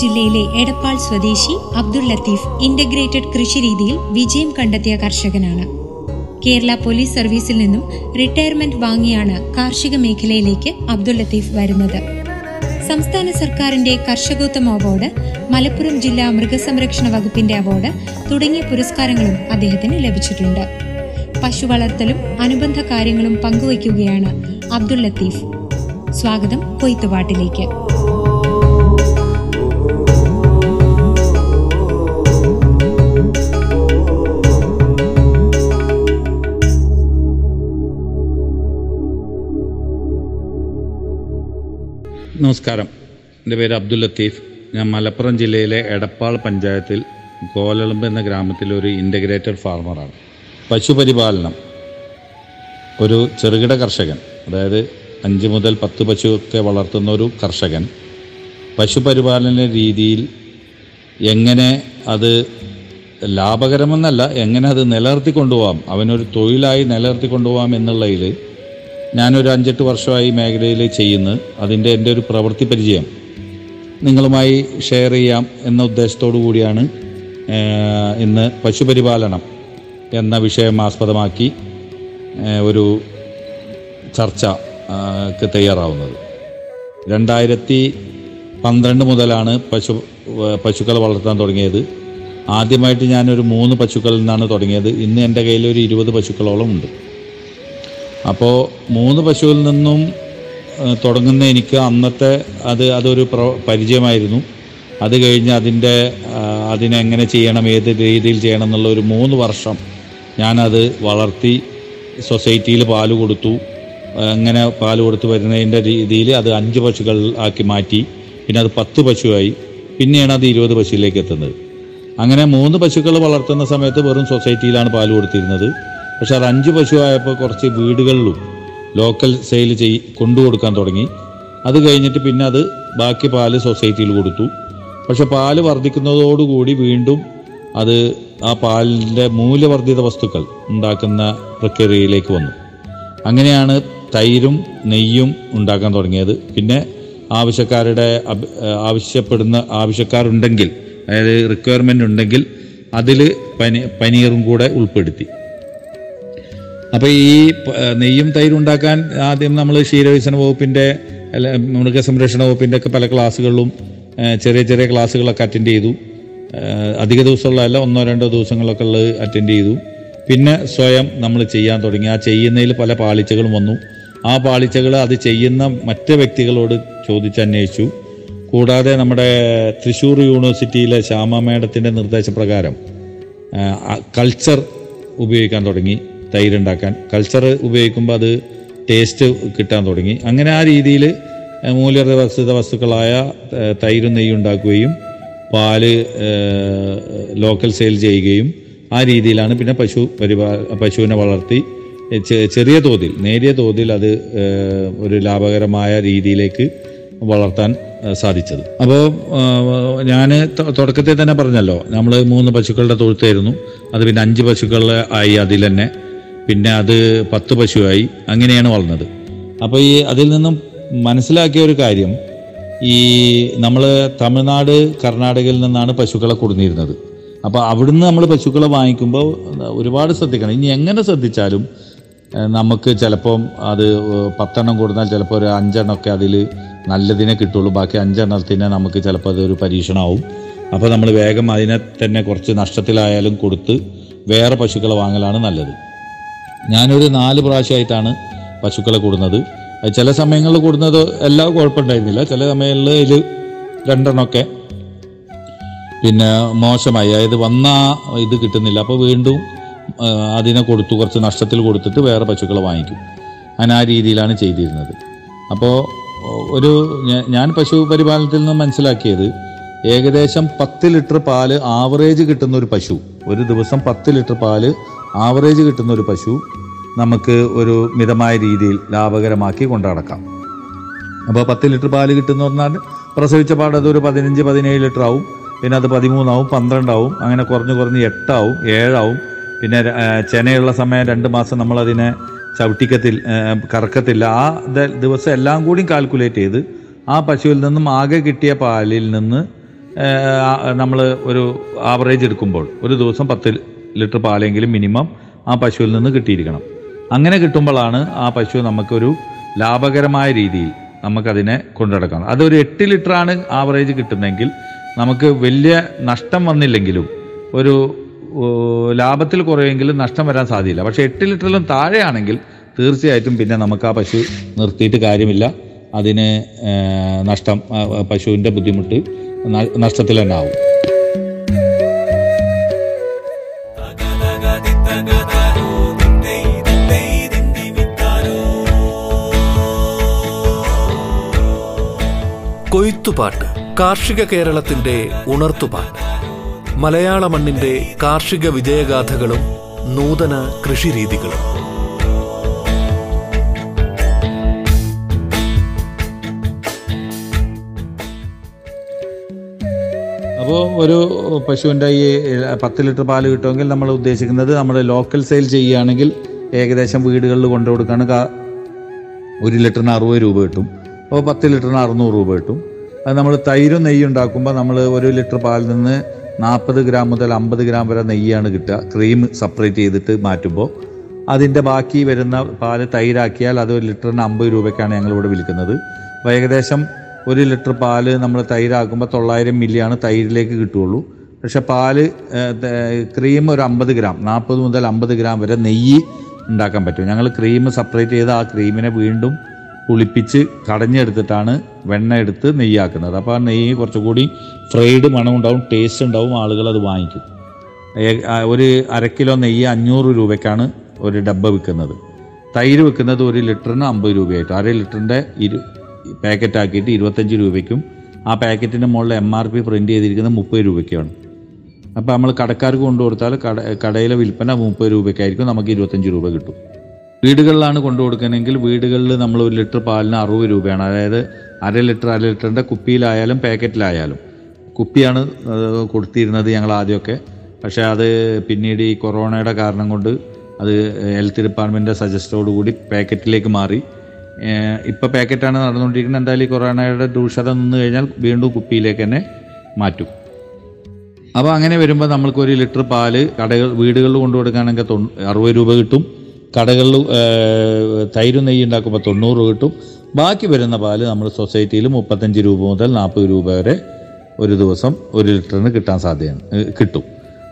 ജില്ലയിലെ എടപ്പാൾ സ്വദേശി അബ്ദുൾ ലത്തീഫ് ഇന്റഗ്രേറ്റഡ് കൃഷിരീതിയിൽ വിജയം കണ്ടെത്തിയ കർഷകനാണ്. കേരള പോലീസ് സർവീസിൽ നിന്നും റിട്ടയർമെന്റ് വാങ്ങിയാണ് കാർഷിക മേഖലയിലേക്ക് അബ്ദുൾ ലത്തീഫ് വരുന്നത്. സംസ്ഥാന സർക്കാരിന്റെ കർഷകോത്തമ അവാർഡ് മലപ്പുറം ജില്ലാ മൃഗസംരക്ഷണ വകുപ്പിന്റെ അവാർഡ് തുടങ്ങിയ പുരസ്കാരങ്ങളും അദ്ദേഹത്തിന് ലഭിച്ചിട്ടുണ്ട്. പശു വളർത്തലും അനുബന്ധ കാര്യങ്ങളും പങ്കുവയ്ക്കുകയാണ് അബ്ദുൾ ലത്തീഫ്. സ്വാഗതം കൊയ്ത്തുപാട്ടിലേക്ക്. നമസ്കാരം. എന്റെ പേര് അബ്ദുൽ ലത്തീഫ്. ഞാൻ മലപ്പുറം ജില്ലയിലെ എടപ്പാൾ പഞ്ചായത്തിൽ കോലളമ്പ് എന്ന ഗ്രാമത്തിലെ ഒരു ഇന്റഗ്രേറ്റഡ് ഫാർമറാണ് പശുപരിപാലനം. ഒരു ചെറുകിട കർഷകൻ അതായത് അഞ്ച് മുതൽ പത്ത് പശുവൊക്കെ വളർത്തുന്ന ഒരു കർഷകൻ. പശുപരിപാലന രീതിയിൽ എങ്ങനെ അത് ലാഭകരമെന്നല്ല എങ്ങനെ അത് നിലനിർത്തി കൊണ്ടുപോകാം അവനൊരു തൊഴിലായി നിലനിർത്തി കൊണ്ടുപോകാം എന്നുള്ളതിൽ ഞാനൊരു അഞ്ചെട്ട് വർഷമായി മേഖലയിൽ ചെയ്യുന്നു. അതിന്റെ എന്റെ ഒരു പ്രവൃത്തി പരിചയം. നിങ്ങളുമായി ഷെയർ ചെയ്യാം എന്ന ഉദ്ദേശത്തോടു കൂടിയാണ് ഇന്ന് പശുപരിപാലനം എന്ന വിഷയം ആസ്പദമാക്കി ഒരു ചർച്ചക്ക് തയ്യാറാവുന്നത്. രണ്ടായിരത്തി പന്ത്രണ്ട് മുതലാണ് പശു പശുക്കളെ വളർത്താൻ തുടങ്ങിയത്. ആദ്യമായിട്ട് ഞാനൊരു മൂന്ന് പശുക്കളിൽ നിന്നാണ് തുടങ്ങിയത്. ഇന്ന് എന്റെ കയ്യിൽ ഒരു ഇരുപത് പശുക്കളോളം ഉണ്ട്. അപ്പോൾ മൂന്ന് പശുവിൽ നിന്നും തുടങ്ങുന്ന എനിക്ക് അന്നത്തെ അത് അതൊരു പ്ര പരിചയമായിരുന്നു. അത് കഴിഞ്ഞ് അതിന്റെ അതിനെങ്ങനെ ചെയ്യണം ഏത് രീതിയിൽ ചെയ്യണം എന്നുള്ള ഒരു മൂന്ന് വർഷം ഞാനത് വളർത്തി സൊസൈറ്റിയിൽ പാൽ കൊടുത്തു. അങ്ങനെ പാൽ കൊടുത്ത് വരുന്നതിന്റെ രീതിയിൽ അത് അഞ്ച് പശുക്കൾ ആക്കി മാറ്റി. പിന്നെ അത് പത്ത് പശുവായി. പിന്നെയാണ് അത് ഇരുപത് പശുവിലേക്ക് എത്തുന്നത്. അങ്ങനെ മൂന്ന് പശുക്കൾ വളർത്തുന്ന സമയത്ത് വെറും സൊസൈറ്റിയിലാണ് പാൽ കൊടുത്തിരുന്നത്. പക്ഷെ അത് അഞ്ച് പശുവായപ്പോൾ കുറച്ച് വീടുകളിലും ലോക്കൽ സെയിൽ ചെയ് കൊണ്ടുകൊടുക്കാൻ തുടങ്ങി. അത് കഴിഞ്ഞിട്ട് പിന്നെ അത് ബാക്കി പാൽ സൊസൈറ്റിയിൽ കൊടുത്തു. പക്ഷെ പാൽ വർദ്ധിക്കുന്നതോടുകൂടി വീണ്ടും അത് ആ പാലിന്റെ മൂല്യവർദ്ധിത വസ്തുക്കൾ ഉണ്ടാക്കുന്ന പ്രക്രിയയിലേക്ക് വന്നു. അങ്ങനെയാണ് തൈരും നെയ്യും ഉണ്ടാക്കാൻ തുടങ്ങിയത്. പിന്നെ ആവശ്യക്കാരുടെ ആവശ്യപ്പെടുന്ന ആവശ്യക്കാരുണ്ടെങ്കിൽ അതായത് റിക്വയർമെന്റ് ഉണ്ടെങ്കിൽ അതിൽ പനി പനീറും കൂടെ ഉൾപ്പെടുത്തി. അപ്പോൾ ഈ നെയ്യും തൈരും ഉണ്ടാക്കാൻ ആദ്യം നമ്മൾ ക്ഷീരവികസന വകുപ്പിന്റെ മൃഗസംരക്ഷണ വകുപ്പിന്റെ ഒക്കെ പല ക്ലാസ്സുകളിലും ചെറിയ ചെറിയ ക്ലാസ്സുകളൊക്കെ അറ്റൻഡ് ചെയ്തു. അധിക ദിവസമുള്ളതല്ല ഒന്നോ രണ്ടോ ദിവസങ്ങളൊക്കെ ഉള്ളത് അറ്റൻഡ് ചെയ്തു. പിന്നെ സ്വയം നമ്മൾ ചെയ്യാൻ തുടങ്ങി. ആ ചെയ്യുന്നതിൽ പല പാളിച്ചകളും വന്നു. ആ പാളിച്ചകൾ അത് ചെയ്യുന്ന മറ്റ് വ്യക്തികളോട് ചോദിച്ചന്വേഷിച്ചു കൂടാതെ നമ്മുടെ തൃശ്ശൂർ യൂണിവേഴ്സിറ്റിയിലെ ശ്യാമ മേഡത്തിന്റെ നിർദ്ദേശപ്രകാരം കൾച്ചർ ഉപയോഗിക്കാൻ തുടങ്ങി. തൈരുണ്ടാക്കാൻ. കൾച്ചർ ഉപയോഗിക്കുമ്പോൾ അത് ടേസ്റ്റ് കിട്ടാൻ തുടങ്ങി. അങ്ങനെ ആ രീതിയിൽ മൂല്യവർദ്ധിത വസ്തുക്കളായ തൈരും നെയ്യും ഉണ്ടാക്കുകയും പാൽ ലോക്കൽ സെയിൽ ചെയ്യുകയും ആ രീതിയിലാണ് പിന്നെ പശു പരിപാ പശുവിനെ വളർത്തി. ചെറിയ തോതിൽ നേരിയ തോതിൽ അത് ഒരു ലാഭകരമായ രീതിയിലേക്ക് വളർത്താൻ സാധിച്ചത്. അപ്പോൾ ഞാൻ തുടക്കത്തിൽ തന്നെ പറഞ്ഞല്ലോ നമ്മൾ മൂന്ന് പശുക്കളുടെ തൊഴുത്തായിരുന്നു. അത് പിന്നെ അഞ്ച് പശുക്കളെ ആയി അതിൽ തന്നെ പിന്നെ അത് പത്ത് പശുവായി അങ്ങനെയാണ് വളർന്നത്. അപ്പോൾ ഈ അതിൽ നിന്നും മനസ്സിലാക്കിയ ഒരു കാര്യം ഈ നമ്മൾ തമിഴ്നാട് കർണാടകയിൽ നിന്നാണ് പശുക്കളെ കൊടുന്നിരുന്നത്. അപ്പോൾ അവിടുന്ന് നമ്മൾ പശുക്കളെ വാങ്ങിക്കുമ്പോൾ ഒരുപാട് ശ്രദ്ധിക്കണം. ഇനി എങ്ങനെ ശ്രദ്ധിച്ചാലും നമുക്ക് ചിലപ്പം അത് പത്തെണ്ണം കൊടുത്താൽ ചിലപ്പോൾ ഒരു അഞ്ചെണ്ണമൊക്കെ അതിൽ നല്ലതിനെ കിട്ടുള്ളൂ. ബാക്കി അഞ്ചെണ്ണത്തിന് നമുക്ക് ചിലപ്പോൾ അതൊരു പരീക്ഷണമാവും അപ്പോൾ നമ്മൾ വേഗം അതിനെ തന്നെ കുറച്ച് നഷ്ടത്തിലായാലും കൊടുത്ത് വേറെ പശുക്കളെ വാങ്ങലാണ് നല്ലത്. ഞാനൊരു നാല് പ്രാവശ്യമായിട്ടാണ് പശുക്കളെ കൂടുന്നത്. ചില സമയങ്ങളിൽ കൂടുന്നത് എല്ലാ കുഴപ്പമുണ്ടായിരുന്നില്ല. ചില സമയങ്ങളിൽ ഇതിൽ രണ്ടെണ്ണമൊക്കെ പിന്നെ മോശമായി. അതായത് വന്ന ഇത് കിട്ടുന്നില്ല. അപ്പോൾ വീണ്ടും അതിനെ കൊടുത്തു. കുറച്ച് നഷ്ടത്തിൽ കൊടുത്തിട്ട് വേറെ പശുക്കളെ വാങ്ങിക്കും. അങ്ങനെ ആ രീതിയിലാണ് ചെയ്തിരുന്നത്. അപ്പോൾ ഒരു ഞാൻ പശു പരിപാലനത്തിൽ നിന്ന് മനസ്സിലാക്കിയത് ഏകദേശം പത്ത് ലിറ്റർ പാൽ ആവറേജ് കിട്ടുന്ന ഒരു പശു. ഒരു ദിവസം പത്ത് ലിറ്റർ പാൽ ആവറേജ് കിട്ടുന്ന ഒരു പശു നമുക്ക് ഒരു മിതമായ രീതിയിൽ ലാഭകരമാക്കി കൊണ്ടടക്കാം അപ്പോൾ പത്ത് ലിറ്റർ പാൽ കിട്ടുന്ന പറഞ്ഞാൽ പ്രസവിച്ച പാട് അതൊരു പതിനഞ്ച് പതിനേഴ് ലിറ്റർ ആവും. പിന്നെ അത് പതിമൂന്നാവും പന്ത്രണ്ടാവും. അങ്ങനെ കുറഞ്ഞ് കുറഞ്ഞ് എട്ടാവും ഏഴാവും. പിന്നെ ചെനയുള്ള സമയം രണ്ട് മാസം നമ്മളതിനെ ചവിട്ടിക്കത്തിൽ കറക്കത്തില്ല. ആ ദിവസം എല്ലാം കൂടി കാൽക്കുലേറ്റ് ചെയ്ത് ആ പശുവിൽ നിന്നും ആകെ കിട്ടിയ പാലിൽ നിന്ന് നമ്മൾ ഒരു ആവറേജ് എടുക്കുമ്പോൾ ഒരു ദിവസം പത്ത് ലിറ്റർ പാലെങ്കിലും മിനിമം ആ പശുവിൽ നിന്ന് കിട്ടിയിരിക്കണം. അങ്ങനെ കിട്ടുമ്പോഴാണ് ആ പശു നമുക്കൊരു ലാഭകരമായ രീതിയിൽ നമുക്കതിനെ കൊണ്ടുനടക്കാം അതൊരു എട്ട് ലിറ്ററാണ് ആവറേജ് കിട്ടുന്നതെങ്കിൽ നമുക്ക് വലിയ നഷ്ടം വന്നില്ലെങ്കിലും ഒരു ലാഭത്തിൽ കുറയുമെങ്കിലും നഷ്ടം വരാൻ സാധ്യതയില്ല. പക്ഷേ എട്ട് ലിറ്ററിലും താഴെയാണെങ്കിൽ തീർച്ചയായിട്ടും പിന്നെ നമുക്ക് ആ പശു നിർത്തിയിട്ട് കാര്യമില്ല. അതിന് നഷ്ടം പശുവിന്റെ ബുദ്ധിമുട്ട് നഷ്ടത്തിൽ തന്നെ ആവും കൊയ്ത്തുപാട്ട് കാർഷിക കേരളത്തിന്റെ ഉണർത്തുപാട്ട്. മലയാള മണ്ണിന്റെ കാർഷിക വിജയഗാഥകളും നൂതന കൃഷിരീതികളും. അപ്പോൾ ഒരു പശുവിന്റെ ഈ പത്ത് ലിറ്റർ പാൽ കിട്ടുമെങ്കിൽ നമ്മൾ ഉദ്ദേശിക്കുന്നത് നമ്മൾ ലോക്കൽ സെയിൽ ചെയ്യുകയാണെങ്കിൽ ഏകദേശം വീടുകളിൽ കൊണ്ടു കൊടുക്കുകയാണ് ഒരു ലിറ്ററിന് അറുപത് രൂപ കിട്ടും. അപ്പോൾ പത്ത് ലിറ്ററിന് അറുന്നൂറ് രൂപ കിട്ടും. അത് നമ്മൾ തൈരും നെയ്യും ഉണ്ടാക്കുമ്പോൾ നമ്മൾ ഒരു ലിറ്റർ പാലിൽ നിന്ന് നാൽപ്പത് ഗ്രാം മുതൽ അമ്പത് ഗ്രാം വരെ നെയ്യാണ് കിട്ടുക. ക്രീം സെപ്പറേറ്റ് ചെയ്തിട്ട് മാറ്റുമ്പോൾ അതിന്റെ ബാക്കി വരുന്ന പാൽ തൈരാക്കിയാൽ അത് ഒരു ലിറ്ററിന് അമ്പത് രൂപയ്ക്കാണ് ഞങ്ങളിവിടെ വിൽക്കുന്നത്. അപ്പോൾ ഏകദേശം ഒരു ലിറ്റർ പാൽ നമ്മൾ തൈരാക്കുമ്പോൾ തൊള്ളായിരം മില്ലിയാണ് തൈരിലേക്ക് കിട്ടുകയുള്ളൂ. പക്ഷേ പാൽ ക്രീം ഒരു അമ്പത് ഗ്രാം നാൽപ്പത് മുതൽ അമ്പത് ഗ്രാം വരെ നെയ്യ് ഉണ്ടാക്കാൻ പറ്റും. ഞങ്ങൾ ക്രീം സെപ്പറേറ്റ് ചെയ്ത് ആ ക്രീമിനെ വീണ്ടും പുളിപ്പിച്ച് കടഞ്ഞെടുത്തിട്ടാണ് വെണ്ണ എടുത്ത് നെയ്യാക്കുന്നത്. അപ്പോൾ ആ നെയ്യ് കുറച്ചുകൂടി ഫ്രൈഡ് മണം ഉണ്ടാവും ടേസ്റ്റ് ഉണ്ടാവും ആളുകൾ അത് വാങ്ങിക്കും. ഒരു അര കിലോ നെയ്യ് അഞ്ഞൂറ് രൂപയ്ക്കാണ് ഒരു ഡബ്ബ വിൽക്കുന്നത്. തൈര് വിൽക്കുന്നത് ഒരു ലിറ്ററിന് അമ്പത് രൂപയായിട്ട്. അര ലിറ്ററിന്റെ ഇരു പാക്കറ്റ് ആക്കിയിട്ട് ഇരുപത്തഞ്ച് രൂപയ്ക്കും ആ പാക്കറ്റിന്റെ മുകളിൽ എം ആർ പി പ്രിന്റ് ചെയ്തിരിക്കുന്നത് മുപ്പത് രൂപയ്ക്കാണ്. അപ്പോൾ നമ്മൾ കടക്കാർക്ക് കൊണ്ടു കൊടുത്താൽ കട കടയിലെ വിൽപ്പന മുപ്പത് രൂപയ്ക്കായിരിക്കും നമുക്ക് ഇരുപത്തഞ്ച് രൂപ കിട്ടും. വീടുകളിലാണ് കൊണ്ടു കൊടുക്കണമെങ്കിൽ വീടുകളിൽ നമ്മൾ ഒരു ലിറ്റർ പാലിന് അറുപത് രൂപയാണ്. അതായത് അര ലിറ്റർ അര ലിറ്ററിന്റെ കുപ്പിയിലായാലും പാക്കറ്റിലായാലും. കുപ്പിയാണ് കൊടുത്തിരുന്നത് ഞങ്ങൾ ആദ്യമൊക്കെ. പക്ഷേ അത് പിന്നീട് ഈ കൊറോണയുടെ കാരണം കൊണ്ട് അത് ഹെൽത്ത് ഡിപ്പാർട്ട്മെന്റിന്റെ സജസ്റ്റോടുകൂടി പാക്കറ്റിലേക്ക് മാറി. ഇപ്പോൾ പാക്കറ്റാണ് നടന്നുകൊണ്ടിരിക്കുന്നത്. എന്തായാലും ഈ കൊറോണയുടെ ദൂഷ്യത നിന്ന് കഴിഞ്ഞാൽ വീണ്ടും കുപ്പിയിലേക്ക് തന്നെ മാറ്റും. അപ്പോൾ അങ്ങനെ വരുമ്പോൾ നമ്മൾക്ക് ഒരു ലിറ്റർ പാൽ കടകൾ വീടുകളിൽ കൊണ്ടു കൊടുക്കുകയാണെങ്കിൽ തൊ അറുപത് രൂപ കിട്ടും. കടകളിൽ തൈര് നെയ്യ് ഉണ്ടാക്കുമ്പോൾ തൊണ്ണൂറ് കിട്ടും. ബാക്കി വരുന്ന പാൽ നമ്മൾ സൊസൈറ്റിയിൽ മുപ്പത്തഞ്ച് രൂപ മുതൽ നാൽപ്പത് രൂപ വരെ ഒരു ദിവസം ഒരു ലിറ്ററിന് കിട്ടാൻ സാധ്യതയാണ് കിട്ടും.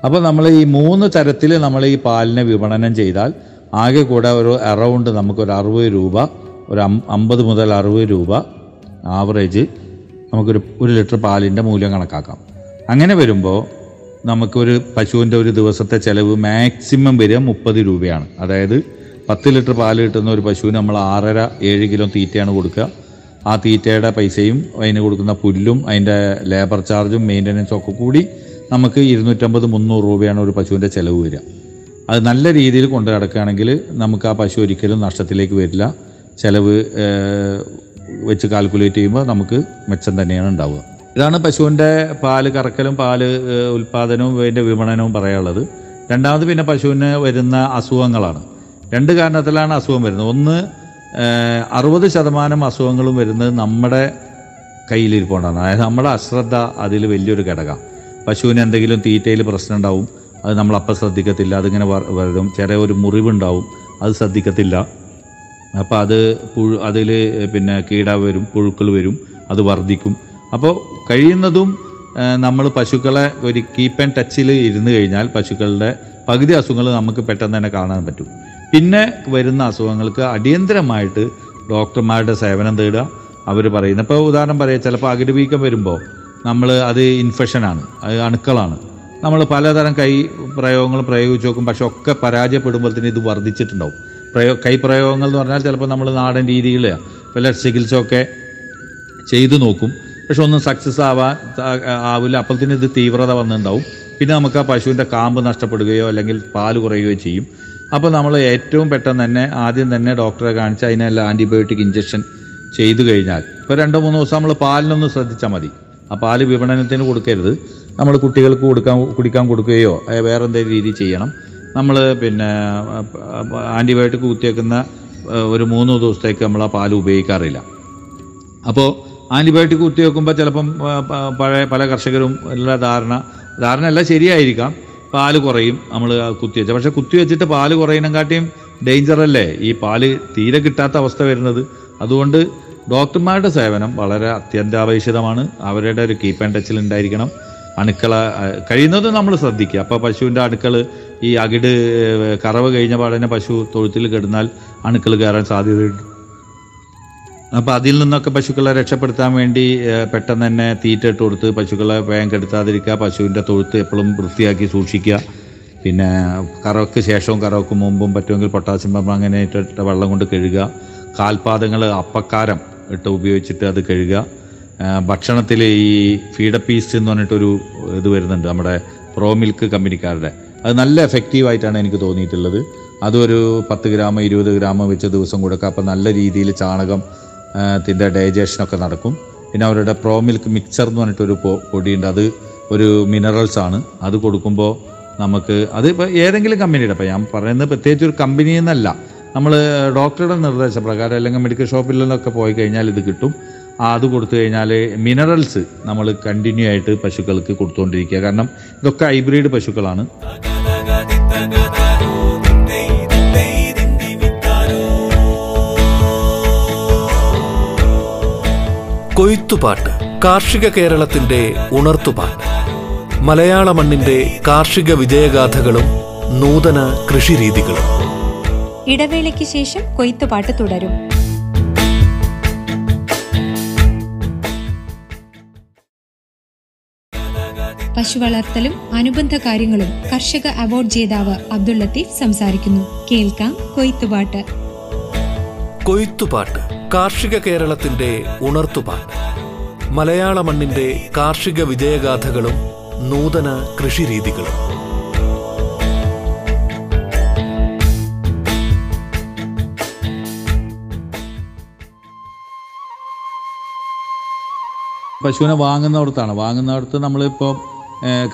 അപ്പോൾ നമ്മൾ ഈ മൂന്ന് തരത്തിൽ നമ്മൾ ഈ പാലിനെ വിപണനം ചെയ്താൽ ആകെ കൂടെ ഒരു അറൗണ്ട് നമുക്കൊരു അറുപത് രൂപ ഒരു അമ്പത് മുതൽ അറുപത് രൂപ ആവറേജ് നമുക്കൊരു ഒരു ലിറ്റർ പാലിന്റെ മൂല്യം കണക്കാക്കാം. അങ്ങനെ വരുമ്പോൾ നമുക്കൊരു പശുവിന്റെ ഒരു ദിവസത്തെ ചിലവ് മാക്സിമം വരിക മുപ്പത് രൂപയാണ്. അതായത് പത്ത് ലിറ്റർ പാൽ കിട്ടുന്ന ഒരു പശുവിന് നമ്മൾ ആറര ഏഴ് കിലോ തീറ്റയാണ് കൊടുക്കുക. ആ തീറ്റയുടെ പൈസയും അതിന് കൊടുക്കുന്ന പുല്ലും അതിന്റെ ലേബർ ചാർജും മെയിന്റനൻസും ഒക്കെ കൂടി നമുക്ക് ഇരുന്നൂറ്റമ്പത് മുന്നൂറ് രൂപയാണ് ഒരു പശുവിന്റെ ചിലവ് വരിക. അത് നല്ല രീതിയിൽ കൊണ്ടു നടക്കുകയാണെങ്കിൽ നമുക്ക് ആ പശു ഒരിക്കലും നഷ്ടത്തിലേക്ക് വരില്ല. ചിലവ് വെച്ച് കാൽക്കുലേറ്റ് ചെയ്യുമ്പോൾ നമുക്ക് മെച്ചം തന്നെയാണ് ഉണ്ടാവുക. ഇതാണ് പശുവിന്റെ പാൽ കറക്കലും പാൽ ഉൽപ്പാദനവും അതിന്റെ വിപണനവും പറയാനുള്ളത്. രണ്ടാമത് പിന്നെ പശുവിന് വരുന്ന അസുഖങ്ങളാണ്. രണ്ട് കാരണത്തിലാണ് അസുഖം വരുന്നത്. ഒന്ന് അറുപത് ശതമാനം അസുഖങ്ങളും വരുന്നത് നമ്മുടെ കയ്യിലിരിപ്പുണ്ടാണ്. അതായത് നമ്മുടെ അശ്രദ്ധ അതിൽ വലിയൊരു ഘടകം. പശുവിന് എന്തെങ്കിലും തീറ്റയിൽ പ്രശ്നം ഉണ്ടാവും അത് നമ്മൾ അപ്പം ശ്രദ്ധിക്കത്തില്ല. അതിങ്ങനെ വരും. ചെറിയ ഒരു മുറിവുണ്ടാവും അത് ശ്രദ്ധിക്കത്തില്ല. അപ്പോൾ അത് പുഴു അതിൽ പിന്നെ കീട വരും പുഴുക്കൾ വരും അത് വർദ്ധിക്കും. അപ്പോൾ കഴിയുന്നതും നമ്മൾ പശുക്കളെ ഒരു കീപ്പ് ആൻഡ് ടച്ചിൽ ഇരുന്ന് കഴിഞ്ഞാൽ പശുക്കളുടെ പകുതി അസുഖങ്ങൾ നമുക്ക് പെട്ടെന്ന് തന്നെ കാണാൻ പറ്റും. പിന്നെ വരുന്ന അസുഖങ്ങൾക്ക് അടിയന്തരമായിട്ട് ഡോക്ടർമാരുടെ സേവനം തേടുക. അവർ പറയുന്നത് ഇപ്പോൾ ഉദാഹരണം പറയാം ചിലപ്പോൾ അകിടുവീക്കം വരുമ്പോൾ നമ്മൾ അത് ഇൻഫെക്ഷനാണ് അത് അണുക്കളാണ്. നമ്മൾ പലതരം കൈ പ്രയോഗങ്ങൾ പ്രയോഗിച്ച് നോക്കും പക്ഷെ ഒക്കെ പരാജയപ്പെടുമ്പോഴത്തേന് ഇത് വർദ്ധിച്ചിട്ടുണ്ടാവും. പ്രയോ കൈ പ്രയോഗങ്ങൾ എന്ന് പറഞ്ഞാൽ ചിലപ്പോൾ നമ്മൾ നാടൻ രീതിയിൽ പല ചികിത്സയൊക്കെ ചെയ്തു നോക്കും. പക്ഷെ ഒന്നും സക്സസ് ആവാൻ ആവില്ല അപ്പോഴത്തേന് ഇത് തീവ്രത വന്നിട്ടുണ്ടാവും. പിന്നെ നമുക്ക് ആ പശുവിന്റെ കാമ്പ് നഷ്ടപ്പെടുകയോ അല്ലെങ്കിൽ പാൽ കുറയുകയോ ചെയ്യും. അപ്പോൾ നമ്മൾ ഏറ്റവും പെട്ടെന്ന് തന്നെ ആദ്യം തന്നെ ഡോക്ടറെ കാണിച്ച് അതിനെല്ലാം ആന്റിബയോട്ടിക് ഇഞ്ചക്ഷൻ ചെയ്തു കഴിഞ്ഞാൽ ഇപ്പോൾ രണ്ടോ മൂന്നോ ദിവസം നമ്മൾ പാലിനൊന്ന് ശ്രദ്ധിച്ചാൽ മതി. ആ പാൽ വിപണനത്തിന് കൊടുക്കരുത്. നമ്മൾ കുട്ടികൾക്ക് കൊടുക്കാൻ കുടിക്കാൻ കൊടുക്കുകയോ വേറെ എന്തെങ്കിലും രീതി ചെയ്യണം. നമ്മൾ പിന്നെ ആന്റിബയോട്ടിക് കുത്തിയേക്കുന്ന ഒരു മൂന്ന് ദിവസത്തേക്ക് നമ്മൾ ആ പാൽ ഉപയോഗിക്കാറില്ല. അപ്പോൾ ആന്റിബയോട്ടിക് കുത്തി വെക്കുമ്പോൾ ചിലപ്പം പഴയ പല കർഷകരും എല്ലാ ധാരണ ധാരണ എല്ലാം ശരിയായിരിക്കാം. പാൽ കുറയും നമ്മൾ കുത്തി വെച്ചാൽ പക്ഷെ കുത്തി വെച്ചിട്ട് പാൽ കുറയുന്നതിനെക്കാട്ടിയും ഡേഞ്ചർ അല്ലേ? ഈ പാൽ തീരെ കിട്ടാത്ത അവസ്ഥ വരുന്നത്. അതുകൊണ്ട് ഡോക്ടർമാരുടെ സേവനം വളരെ അത്യന്താപേക്ഷിതമാണ്. അവരുടെ ഒരു കീപ്പ് ആൻഡ് ടച്ചിൽ ഉണ്ടായിരിക്കണം. അണുക്കള കഴിയുന്നതും നമ്മൾ ശ്രദ്ധിക്കുക. അപ്പോൾ പശുവിന്റെ അണുക്കൾ ഈ അകിട് കറവ് കഴിഞ്ഞ പാടനെ പശു തൊഴുത്തിൽ കിടന്നാൽ അണുക്കൾ കയറാൻ സാധ്യതയുണ്ട് അപ്പോൾ അതിൽ നിന്നൊക്കെ പശുക്കളെ രക്ഷപ്പെടുത്താൻ വേണ്ടി പെട്ടെന്ന് തന്നെ തീറ്റ ഇട്ട് കൊടുത്ത് പശുക്കളെ വേഗം കെടുത്താതിരിക്കുക പശുവിന്റെ തൊഴുത്ത് എപ്പോഴും വൃത്തിയാക്കി സൂക്ഷിക്കുക. പിന്നെ കറവയ്ക്ക് ശേഷവും കറവയ്ക്ക് മുമ്പും പറ്റുമെങ്കിൽ പൊട്ടാസ്യം പമ്പ അങ്ങനെ ഇട്ടിട്ട് വെള്ളം കൊണ്ട് കഴുകുക. കാൽപാദങ്ങൾ അപ്പക്കാരം ഇട്ട് ഉപയോഗിച്ചിട്ട് അത് കഴുകുക. ഭക്ഷണത്തിൽ ഈ ഫീഡ പീസ് എന്ന് പറഞ്ഞിട്ടൊരു ഇത് വരുന്നുണ്ട് നമ്മുടെ പ്രോ മിൽക്ക് കമ്പനിക്കാരുടെ. അത് നല്ല എഫക്റ്റീവായിട്ടാണ് എനിക്ക് തോന്നിയിട്ടുള്ളത്. അതൊരു പത്ത് ഗ്രാം ഇരുപത് ഗ്രാം വെച്ച് ദിവസം കൊടുക്കുക. അപ്പം നല്ല രീതിയിൽ ചാണകം ത്തിന്റെ ഡൈജഷനൊക്കെ നടക്കും. പിന്നെ അവരുടെ പ്രോ മിൽക്ക് മിക്സർ എന്ന് പറഞ്ഞിട്ടൊരു പൊടിയുണ്ട്. അത് ഒരു മിനറൽസ് ആണ്. അത് കൊടുക്കുമ്പോൾ നമുക്ക് അത് ഇപ്പോൾ ഏതെങ്കിലും കമ്പനിയുടെ ഇപ്പോൾ ഞാൻ പറയുന്നത് പ്രത്യേകിച്ച് ഒരു കമ്പനി എന്നല്ല. നമ്മൾ ഡോക്ടറുടെ നിർദ്ദേശപ്രകാരം അല്ലെങ്കിൽ മെഡിക്കൽ ഷോപ്പിൽ നിന്നൊക്കെ പോയി കഴിഞ്ഞാൽ ഇത് കിട്ടും. അത് കൊടുത്തു കഴിഞ്ഞാൽ മിനറൽസ് നമ്മൾ കണ്ടിന്യൂ ആയിട്ട് പശുക്കൾക്ക് കൊടുത്തുകൊണ്ടിരിക്കുക കാരണം ഇതൊക്കെ ഹൈബ്രിഡ് പശുക്കളാണ്. കൊയ്ത്തുപാട്ട് കാർഷിക കേരളത്തിന്റെ ഉണർത്തുപാട്ട്. മലയാള മണ്ണിന്റെ കാർഷിക വിജയഗാഥകളും നൂതന കൃഷിരീതികളും. ഇടവേളയ്ക്ക് ശേഷം കൊയ്ത്തുപാട്ട് തുടരും. പശു വളർത്തലും അനുബന്ധ കാര്യങ്ങളും കർഷക അവാർഡ് ജേതാവ് അബ്ദുൾ ലത്തീഫ് സംസാരിക്കുന്നു. കേൾക്കാം കൊയ്ത്തുപാട്ട്. കൊയ്ത്തുപാട്ട് കാർഷിക കേരളത്തിന്റെ ഉണർത്തുപാട്ട്. മലയാള മണ്ണിന്റെ കാർഷിക വിജയഗാഥകളും നൂതന കൃഷിരീതികളും. പശുവിനെ വാങ്ങുന്നിടത്താണ്. വാങ്ങുന്നിടത്ത് നമ്മളിപ്പോൾ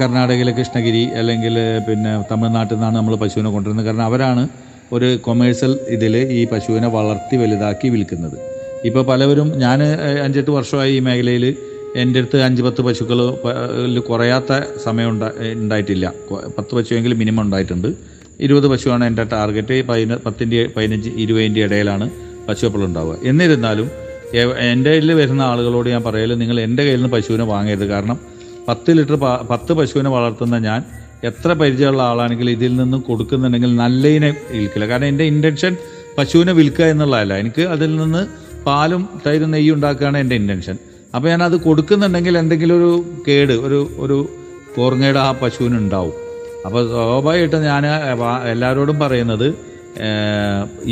കർണാടകയിലെ കൃഷ്ണഗിരി അല്ലെങ്കിൽ പിന്നെ തമിഴ്നാട്ടിൽ നിന്നാണ് നമ്മൾ പശുവിനെ കൊണ്ടുവരുന്നത്. കാരണം അവരാണ് ഒരു കൊമേഴ്സ്യൽ ഇതിൽ ഈ പശുവിനെ വളർത്തി വലുതാക്കി വിൽക്കുന്നത്. ഇപ്പോൾ പലവരും ഞാൻ അഞ്ചെട്ട് വർഷമായി ഈ മേഖലയിൽ എന്റെ അടുത്ത് അഞ്ച് പത്ത് പശുക്കൾ കുറയാത്ത സമയം ഉണ്ടാ ഉണ്ടായിട്ടില്ല. പത്ത് പശുവെങ്കിലും മിനിമം ഉണ്ടായിട്ടുണ്ട്. ഇരുപത് പശുവാണ് എന്റെ ടാർഗറ്റ്. പതിന പത്തിന്റെ പതിനഞ്ച് ഇരുപതിന്റെ ഇടയിലാണ് പശു എപ്പോഴും ഉണ്ടാവുക. എന്നിരുന്നാലും എന്റെ കയ്യിൽ വരുന്ന ആളുകളോട് ഞാൻ പറയൽ നിങ്ങൾ എന്റെ കയ്യിൽ നിന്ന് പശുവിനെ വാങ്ങരുത്. കാരണം പത്ത് ലിറ്റർ പത്ത് പശുവിനെ വളർത്തുന്ന ഞാൻ എത്ര പരിചയമുള്ള ആളാണെങ്കിൽ ഇതിൽ നിന്നും കൊടുക്കുന്നുണ്ടെങ്കിൽ നല്ലതിനെ വിൽക്കില്ല. കാരണം എന്റെ ഇന്റൻഷൻ പശുവിനെ വിൽക്കുക എന്നുള്ളതല്ല. എനിക്ക് അതിൽ നിന്ന് പാലും തൈരും നെയ്യും ഉണ്ടാക്കുകയാണ് എന്റെ ഇന്റൻഷൻ അപ്പോൾ ഞാൻ അത് കൊടുക്കുന്നുണ്ടെങ്കിൽ എന്തെങ്കിലും ഒരു കേട് ഒരു ഒരു കോർങ്ങേട് ആ പശുവിന് ഉണ്ടാവും. അപ്പോൾ സ്വാഭാവികമായിട്ടും ഞാൻ എല്ലാവരോടും പറയുന്നത്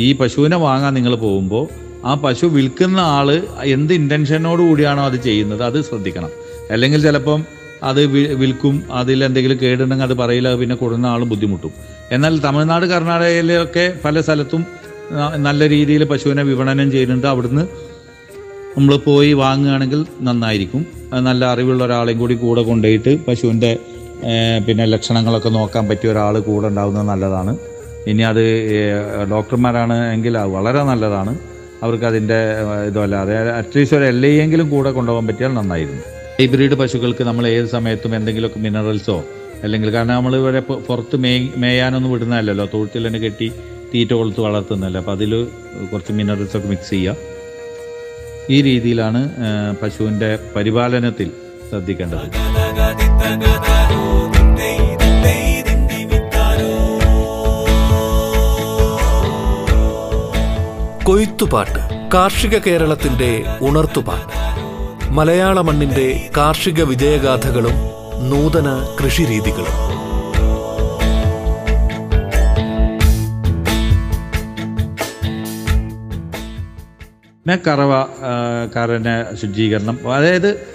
ഈ പശുവിനെ വാങ്ങാൻ നിങ്ങൾ പോകുമ്പോൾ ആ പശു വിൽക്കുന്ന ആൾ എന്ത് ഇന്റൻഷനോട് കൂടിയാണോ അത് ചെയ്യുന്നത് അത് ശ്രദ്ധിക്കണം. അല്ലെങ്കിൽ ചിലപ്പം അത് വിൽക്കും അതിൽ എന്തെങ്കിലും കേടുണ്ടെങ്കിൽ അത് പറയില്ല പിന്നെ കൊടുക്കുന്ന ആളും ബുദ്ധിമുട്ടും. എന്നാൽ തമിഴ്നാട് കർണാടകയിലൊക്കെ പല സ്ഥലത്തും നല്ല രീതിയിൽ പശുവിനെ വിപണനം ചെയ്യുന്നുണ്ട്. അവിടുന്ന് നമ്മൾ പോയി വാങ്ങുകയാണെങ്കിൽ നന്നായിരിക്കും. നല്ല അറിവുള്ള ഒരാളെയും കൂടി കൂടെ കൊണ്ടുപോയിട്ട് പശുവിന്റെ പിന്നെ ലക്ഷണങ്ങളൊക്കെ നോക്കാൻ പറ്റിയ ഒരാൾ കൂടെ ഉണ്ടാകുന്നത് നല്ലതാണ്. ഇനി അത് ഡോക്ടർമാരാണ് എങ്കിൽ വളരെ നല്ലതാണ്. അവർക്ക് അതിന്റെ ഇതുമല്ലാതെ അറ്റ്ലീസ്റ്റ് ഒരു എൽ എങ്കിലും കൂടെ കൊണ്ടുപോകാൻ പറ്റിയാൽ നന്നായിരുന്നു. ഹൈബ്രിഡ് പശുക്കൾക്ക് നമ്മൾ ഏത് സമയത്തും എന്തെങ്കിലുമൊക്കെ മിനറൽസോ അല്ലെങ്കിൽ കാരണം നമ്മൾ ഇവിടെ പുറത്ത് മേ മേയാനൊന്നും വിടുന്നതല്ലല്ലോ. തൊഴുത്തിൽ തന്നെ കെട്ടി തീറ്റ കൊളുത്ത് വളർത്തുന്നതല്ലേ. അപ്പോൾ അതിൽ കുറച്ച് മിനറൽസ് ഒക്കെ മിക്സ് ചെയ്യുക ഈ രീതിയിലാണ് പശുവിന്റെ പരിപാലനത്തിൽ ശ്രദ്ധിക്കേണ്ടത്. കൊയ്ത്തുപാട്ട് കാർഷിക കേരളത്തിന്റെ ഉണർത്തുപാട്ട്. മലയാള മണ്ണിന്റെ കാർഷിക വിജയഗാഥകളും നൂതന കൃഷിരീതികളും. കറവ ആ, കറന ശുചീകരണം. അതായത്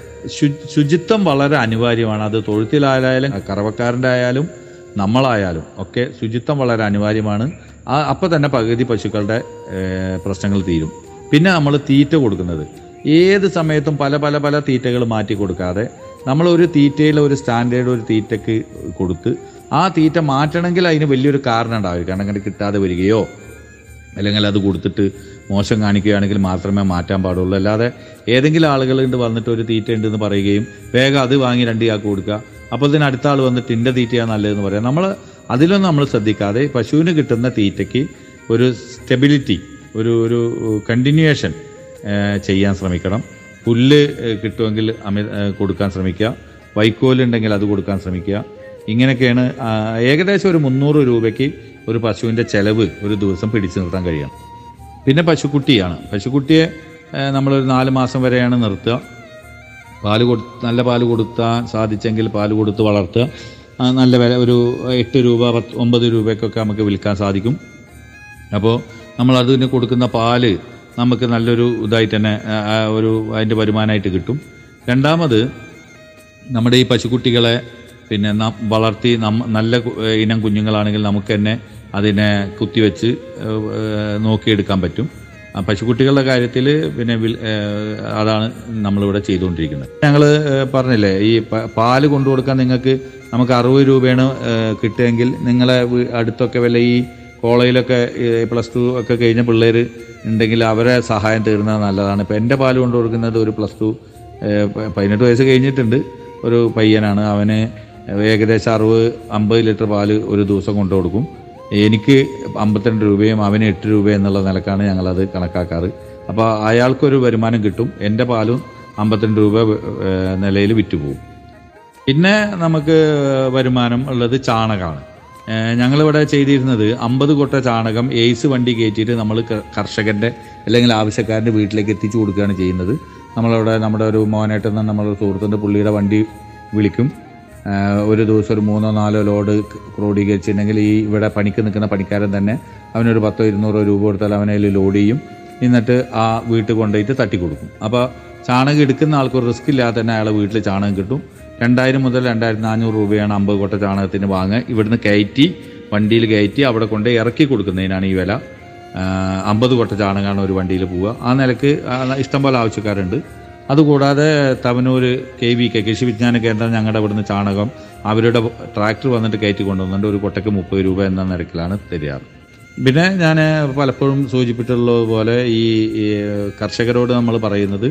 ശുചിത്വം വളരെ അനിവാര്യമാണ്. അത് തൊഴുത്തിലായാലും കറവക്കാരന്റെ ആയാലും നമ്മളായാലും ഒക്കെ ശുചിത്വം വളരെ അനിവാര്യമാണ്. അപ്പോൾ തന്നെ പകുതി പശുക്കളുടെ പ്രശ്നങ്ങൾ തീരും. പിന്നെ നമ്മൾ തീറ്റ കൊടുക്കുന്നത്. ഏത് സമയത്തും പല പല പല തീറ്റകൾ മാറ്റി കൊടുക്കാതെ നമ്മൾ ഒരു തീറ്റയിൽ ഒരു സ്റ്റാൻഡേർഡ് ഒരു തീറ്റയ്ക്ക് കൊടുത്ത് ആ തീറ്റ മാറ്റണമെങ്കിൽ അതിന് വലിയൊരു കാരണം ഉണ്ടാവില്ല. കാരണം അങ്ങനെ കിട്ടാതെ വരികയോ അല്ലെങ്കിൽ അത് കൊടുത്തിട്ട് മോശം കാണിക്കുകയാണെങ്കിൽ മാത്രമേ മാറ്റാൻ പാടുള്ളൂ. അല്ലാതെ ഏതെങ്കിലും ആളുകൾ ഉണ്ട് വന്നിട്ട് ഒരു തീറ്റ ഉണ്ടെന്ന് പറയുകയും വേഗം അത് വാങ്ങി രണ്ട് ചാക്ക് കൊടുക്കുക. അപ്പോൾ ഇതിന് അടുത്ത ആൾ വന്നിട്ട് ഇന്റെ തീറ്റയാണ് നല്ലതെന്ന് പറയാം. നമ്മൾ അതിലൊന്നും നമ്മൾ ശ്രദ്ധിക്കാതെ പശുവിന് കിട്ടുന്ന തീറ്റയ്ക്ക് ഒരു സ്റ്റെബിലിറ്റി ഒരു ഒരു കണ്ടിന്യൂവേഷൻ ചെയ്യാൻ ശ്രമിക്കണം. പുല്ല് കിട്ടുമെങ്കിൽ അമി കൊടുക്കാൻ ശ്രമിക്കുക. വൈക്കോലുണ്ടെങ്കിൽ അത് കൊടുക്കാൻ ശ്രമിക്കുക. ഇങ്ങനെയൊക്കെയാണ് ഏകദേശം ഒരു മുന്നൂറ് രൂപയ്ക്ക് ഒരു പശുവിന്റെ ചെലവ് ഒരു ദിവസം പിടിച്ചു നിർത്താൻ കഴിയണം. പിന്നെ പശുക്കുട്ടിയാണ്. പശുക്കുട്ടിയെ നമ്മളൊരു നാല് മാസം വരെയാണ് നിർത്തുക. പാൽ കൊടു നല്ല പാൽ കൊടുത്താൽ സാധിച്ചെങ്കിൽ പാൽ കൊടുത്ത് വളർത്തുക. നല്ല വില ഒരു എട്ട് രൂപ പത്ത് ഒമ്പത് രൂപയ്ക്കൊക്കെ നമുക്ക് വിൽക്കാൻ സാധിക്കും. അപ്പോൾ നമ്മൾ അതിന് കൊടുക്കുന്ന പാൽ നമുക്ക് നല്ലൊരു ഇതായിട്ട് തന്നെ ഒരു അതിന്റെ വരുമാനമായിട്ട് കിട്ടും. രണ്ടാമത് നമ്മുടെ ഈ പശുക്കുട്ടികളെ പിന്നെ വളർത്തി നല്ല ഇനം കുഞ്ഞുങ്ങളാണെങ്കിൽ നമുക്ക് തന്നെ അതിനെ കുത്തിവെച്ച് നോക്കിയെടുക്കാൻ പറ്റും. പശുക്കുട്ടികളുടെ കാര്യത്തിൽ പിന്നെ അതാണ് നമ്മളിവിടെ ചെയ്തുകൊണ്ടിരിക്കുന്നത്. ഞങ്ങൾ പറഞ്ഞില്ലേ ഈ പാൽ കൊണ്ടു കൊടുക്കാൻ നിങ്ങൾക്ക് നമുക്ക് അറുപത് രൂപയാണ് കിട്ടുമെങ്കിൽ നിങ്ങളെ അടുത്തൊക്കെ വല്ല ഈ കോളേജിലൊക്കെ പ്ലസ് ടു ഒക്കെ കഴിഞ്ഞ പിള്ളേർ ഉണ്ടെങ്കിൽ അവരെ സഹായം തീർന്നത് നല്ലതാണ്. ഇപ്പം എന്റെ പാൽ കൊണ്ടു കൊടുക്കുന്നത് ഒരു പ്ലസ് ടു പതിനെട്ട് വയസ്സ് കഴിഞ്ഞിട്ടുണ്ട്. ഒരു പയ്യനാണ്. അവന് ഏകദേശം അറുപത് അമ്പത് ലിറ്റർ പാൽ ഒരു ദിവസം കൊണ്ടു കൊടുക്കും. എനിക്ക് അമ്പത്തിരണ്ട് രൂപയും അവന് എട്ട് രൂപ എന്നുള്ള നിലക്കാണ് ഞങ്ങളത് കണക്കാക്കാറ്. അപ്പോൾ അയാൾക്കൊരു വരുമാനം കിട്ടും. എന്റെ പാലും അമ്പത്തിരണ്ട് രൂപ നിലയിൽ വിറ്റുപോകും. പിന്നെ നമുക്ക് വരുമാനം ഉള്ളത് ചാണകമാണ്. ഞങ്ങളിവിടെ ചെയ്തിരുന്നത് അമ്പത് കൊട്ട ചാണകം എയ്സ് വണ്ടി കയറ്റിയിട്ട് നമ്മൾ കർഷകന്റെ അല്ലെങ്കിൽ ആവശ്യക്കാരന്റെ വീട്ടിലേക്ക് എത്തിച്ചു കൊടുക്കുകയാണ് ചെയ്യുന്നത്. നമ്മളവിടെ നമ്മുടെ ഒരു മോനായിട്ട് നമ്മുടെ സുഹൃത്തിന്റെ പുള്ളിയുടെ വണ്ടി വിളിക്കും. ഒരു ദിവസം ഒരു മൂന്നോ നാലോ ലോഡ് ക്രോഡീകരിച്ചിട്ടുണ്ടെങ്കിൽ ഈ ഇവിടെ പണിക്ക് നിൽക്കുന്ന പണിക്കാരൻ തന്നെ അവനൊരു പത്തോ ഇരുന്നൂറോ രൂപ കൊടുത്താൽ അവനതിൽ ലോഡ് ചെയ്യും. എന്നിട്ട് ആ വീട്ടിൽ കൊണ്ടുപോയിട്ട് തട്ടിക്കൊടുക്കും. അപ്പോൾ ചാണകം എടുക്കുന്ന ആൾക്ക് ഒരു റിസ്ക് ഇല്ലാതെ തന്നെ അയാളെ വീട്ടിൽ ചാണകം കിട്ടും. രണ്ടായിരം മുതൽ രണ്ടായിരത്തി നാനൂറ് രൂപയാണ് അമ്പത് കൊട്ട ചാണകത്തിന് വാങ്ങുക. ഇവിടുന്ന് കയറ്റി വണ്ടിയിൽ കയറ്റി അവിടെ കൊണ്ട് ഇറക്കി കൊടുക്കുന്നതിനാണ് ഈ വില. അമ്പത് കൊട്ട ചാണകമാണ് ഒരു വണ്ടിയിൽ പോവുക. ആ നിലയ്ക്ക് ഇഷ്ടംപോലെ ആവശ്യക്കാരുണ്ട്. അതുകൂടാതെ തവനൂർ കെ വി കെ കൃഷി വിജ്ഞാന കേന്ദ്രം ഞങ്ങളുടെ ഇവിടുന്ന് ചാണകം അവരുടെ ട്രാക്ടർ വന്നിട്ട് കയറ്റി കൊണ്ടുവന്നിട്ട് ഒരു കൊട്ടയ്ക്ക് മുപ്പത് രൂപ എന്ന നിരക്കിലാണ് തരാറ് പിന്നെ ഞാൻ പലപ്പോഴും സൂചിപ്പിച്ചിട്ടുള്ളതുപോലെ ഈ കർഷകരോട് നമ്മൾ പറയുന്നത്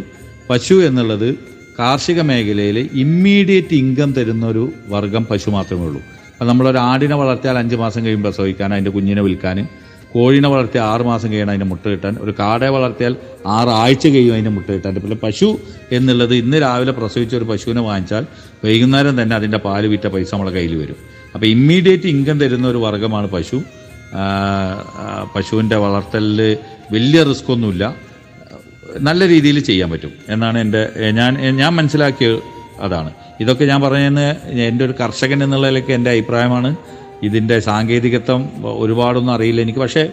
പശു എന്നുള്ളത് കാർഷിക മേഖലയിൽ ഇമ്മീഡിയറ്റ് ഇൻകം തരുന്ന ഒരു വർഗം പശു മാത്രമേ ഉള്ളൂ. അപ്പം നമ്മളൊരു ആടിനെ വളർത്തിയാൽ അഞ്ച് മാസം കഴിയുമ്പോൾ പ്രസവിക്കാൻ അതിന്റെ കുഞ്ഞിനെ വിൽക്കാൻ കോഴിനെ വളർത്തിയാൽ ആറ് മാസം കഴിയണം അതിന്റെ മുട്ട കിട്ടാൻ ഒരു കാടയെ വളർത്തിയാൽ ആറ് ആഴ്ച കഴിയും അതിന്റെ മുട്ട കിട്ടാൻ. പിന്നെ പശു എന്നുള്ളത് ഇന്ന് രാവിലെ പ്രസവിച്ച ഒരു പശുവിനെ വാങ്ങിച്ചാൽ വൈകുന്നേരം തന്നെ അതിന്റെ പാൽ വിറ്റ പൈസ നമ്മളെ കയ്യിൽ വരും. അപ്പോൾ ഇമ്മീഡിയറ്റ് ഇൻകം തരുന്ന ഒരു വർഗമാണ് പശു. പശുവിന്റെ വളർത്തലിൽ വലിയ റിസ്ക് ഒന്നുമില്ല. നല്ല രീതിയിൽ ചെയ്യാൻ പറ്റും എന്നാണ് എന്റെ ഞാൻ ഞാൻ മനസ്സിലാക്കിയ അതാണ്. ഇതൊക്കെ ഞാൻ പറയുന്നത് എന്റെ ഒരു കർഷകൻ എന്നുള്ളതിലൊക്കെ എന്റെ അഭിപ്രായമാണ്. ഇതിന്റെ സാങ്കേതികത്വം ഒരുപാടൊന്നും അറിയില്ല എനിക്ക്. പക്ഷേ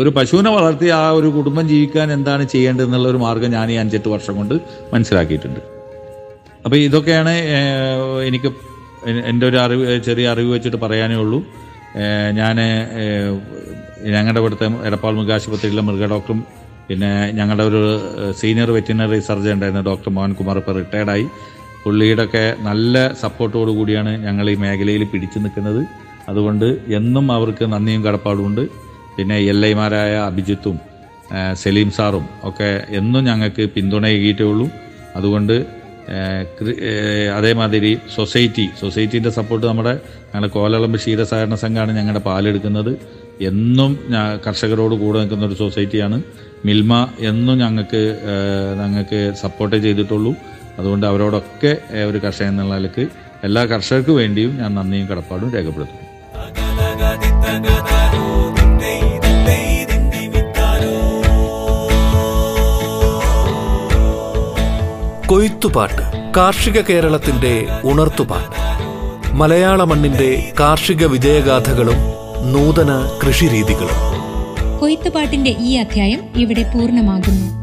ഒരു പശുവിനെ വളർത്തി ആ ഒരു കുടുംബം ജീവിക്കാൻ എന്താണ് ചെയ്യേണ്ടത് എന്നുള്ള ഒരു മാർഗം ഞാൻ ഈ അഞ്ചെട്ട് വർഷം കൊണ്ട് മനസ്സിലാക്കിയിട്ടുണ്ട്. അപ്പോൾ ഇതൊക്കെയാണ് എനിക്ക് എന്റെ ഒരു അറിവ് ചെറിയ അറിവ് വെച്ചിട്ട് പറയാനേ ഉള്ളൂ. ഞാൻ ഞങ്ങളുടെ ഇവിടുത്തെ എടപ്പാൾ മൃഗാശുപത്രിയിലെ മൃഗ ഡോക്ടറും പിന്നെ ഞങ്ങളുടെ ഒരു സീനിയർ വെറ്റിനറി സർജൻ ഉണ്ടായിരുന്ന ഡോക്ടർ മോഹൻകുമാർ ഇപ്പോൾ റിട്ടയർഡായി പുള്ളിയുടെ ഒക്കെ നല്ല സപ്പോർട്ടോടു കൂടിയാണ് ഞങ്ങൾ ഈ മേഖലയിൽ പിടിച്ചു നിൽക്കുന്നത്. അതുകൊണ്ട് എന്നും അവർക്ക് നന്ദിയും കടപ്പാടുമുണ്ട് പിന്നെ എൽ ഐമാരായ അഭിജിത്തും സലീം സാറും ഒക്കെ എന്നും ഞങ്ങൾക്ക് പിന്തുണയേകിയിട്ടേ ഉള്ളൂ. അതുകൊണ്ട് അതേമാതിരി സൊസൈറ്റി സൊസൈറ്റീന്റെ സപ്പോർട്ട് നമ്മുടെ ഞങ്ങളുടെ കോലളമ്പ് ക്ഷീരസഹകരണ സംഘമാണ് ഞങ്ങളുടെ പാലെടുക്കുന്നത്. എന്നും കർഷകരോട് കൂടെ നിൽക്കുന്ന ഒരു സൊസൈറ്റിയാണ് മിൽമ എന്നും ഞങ്ങൾക്ക് ഞങ്ങൾക്ക് സപ്പോർട്ട് ചെയ്തിട്ടുള്ളൂ. അതുകൊണ്ട് അവരോടൊക്കെ ഒരു കർഷകൻ എന്നുള്ള നിലയ്ക്ക് എല്ലാ കർഷകർക്ക് വേണ്ടിയും ഞാൻ നന്ദിയും കടപ്പാടും രേഖപ്പെടുത്തുന്നു. കൊയ്ത്തുപാട്ട് കാർഷിക കേരളത്തിന്റെ ഉണർത്തുപാട്ട്. മലയാള മണ്ണിന്റെ കാർഷിക വിജയഗാഥകളും നൂതന കൃഷിരീതികളും. കൊയ്ത്തുപാട്ടിന്റെ ഈ അധ്യായം ഇവിടെ പൂർണമാകുന്നു.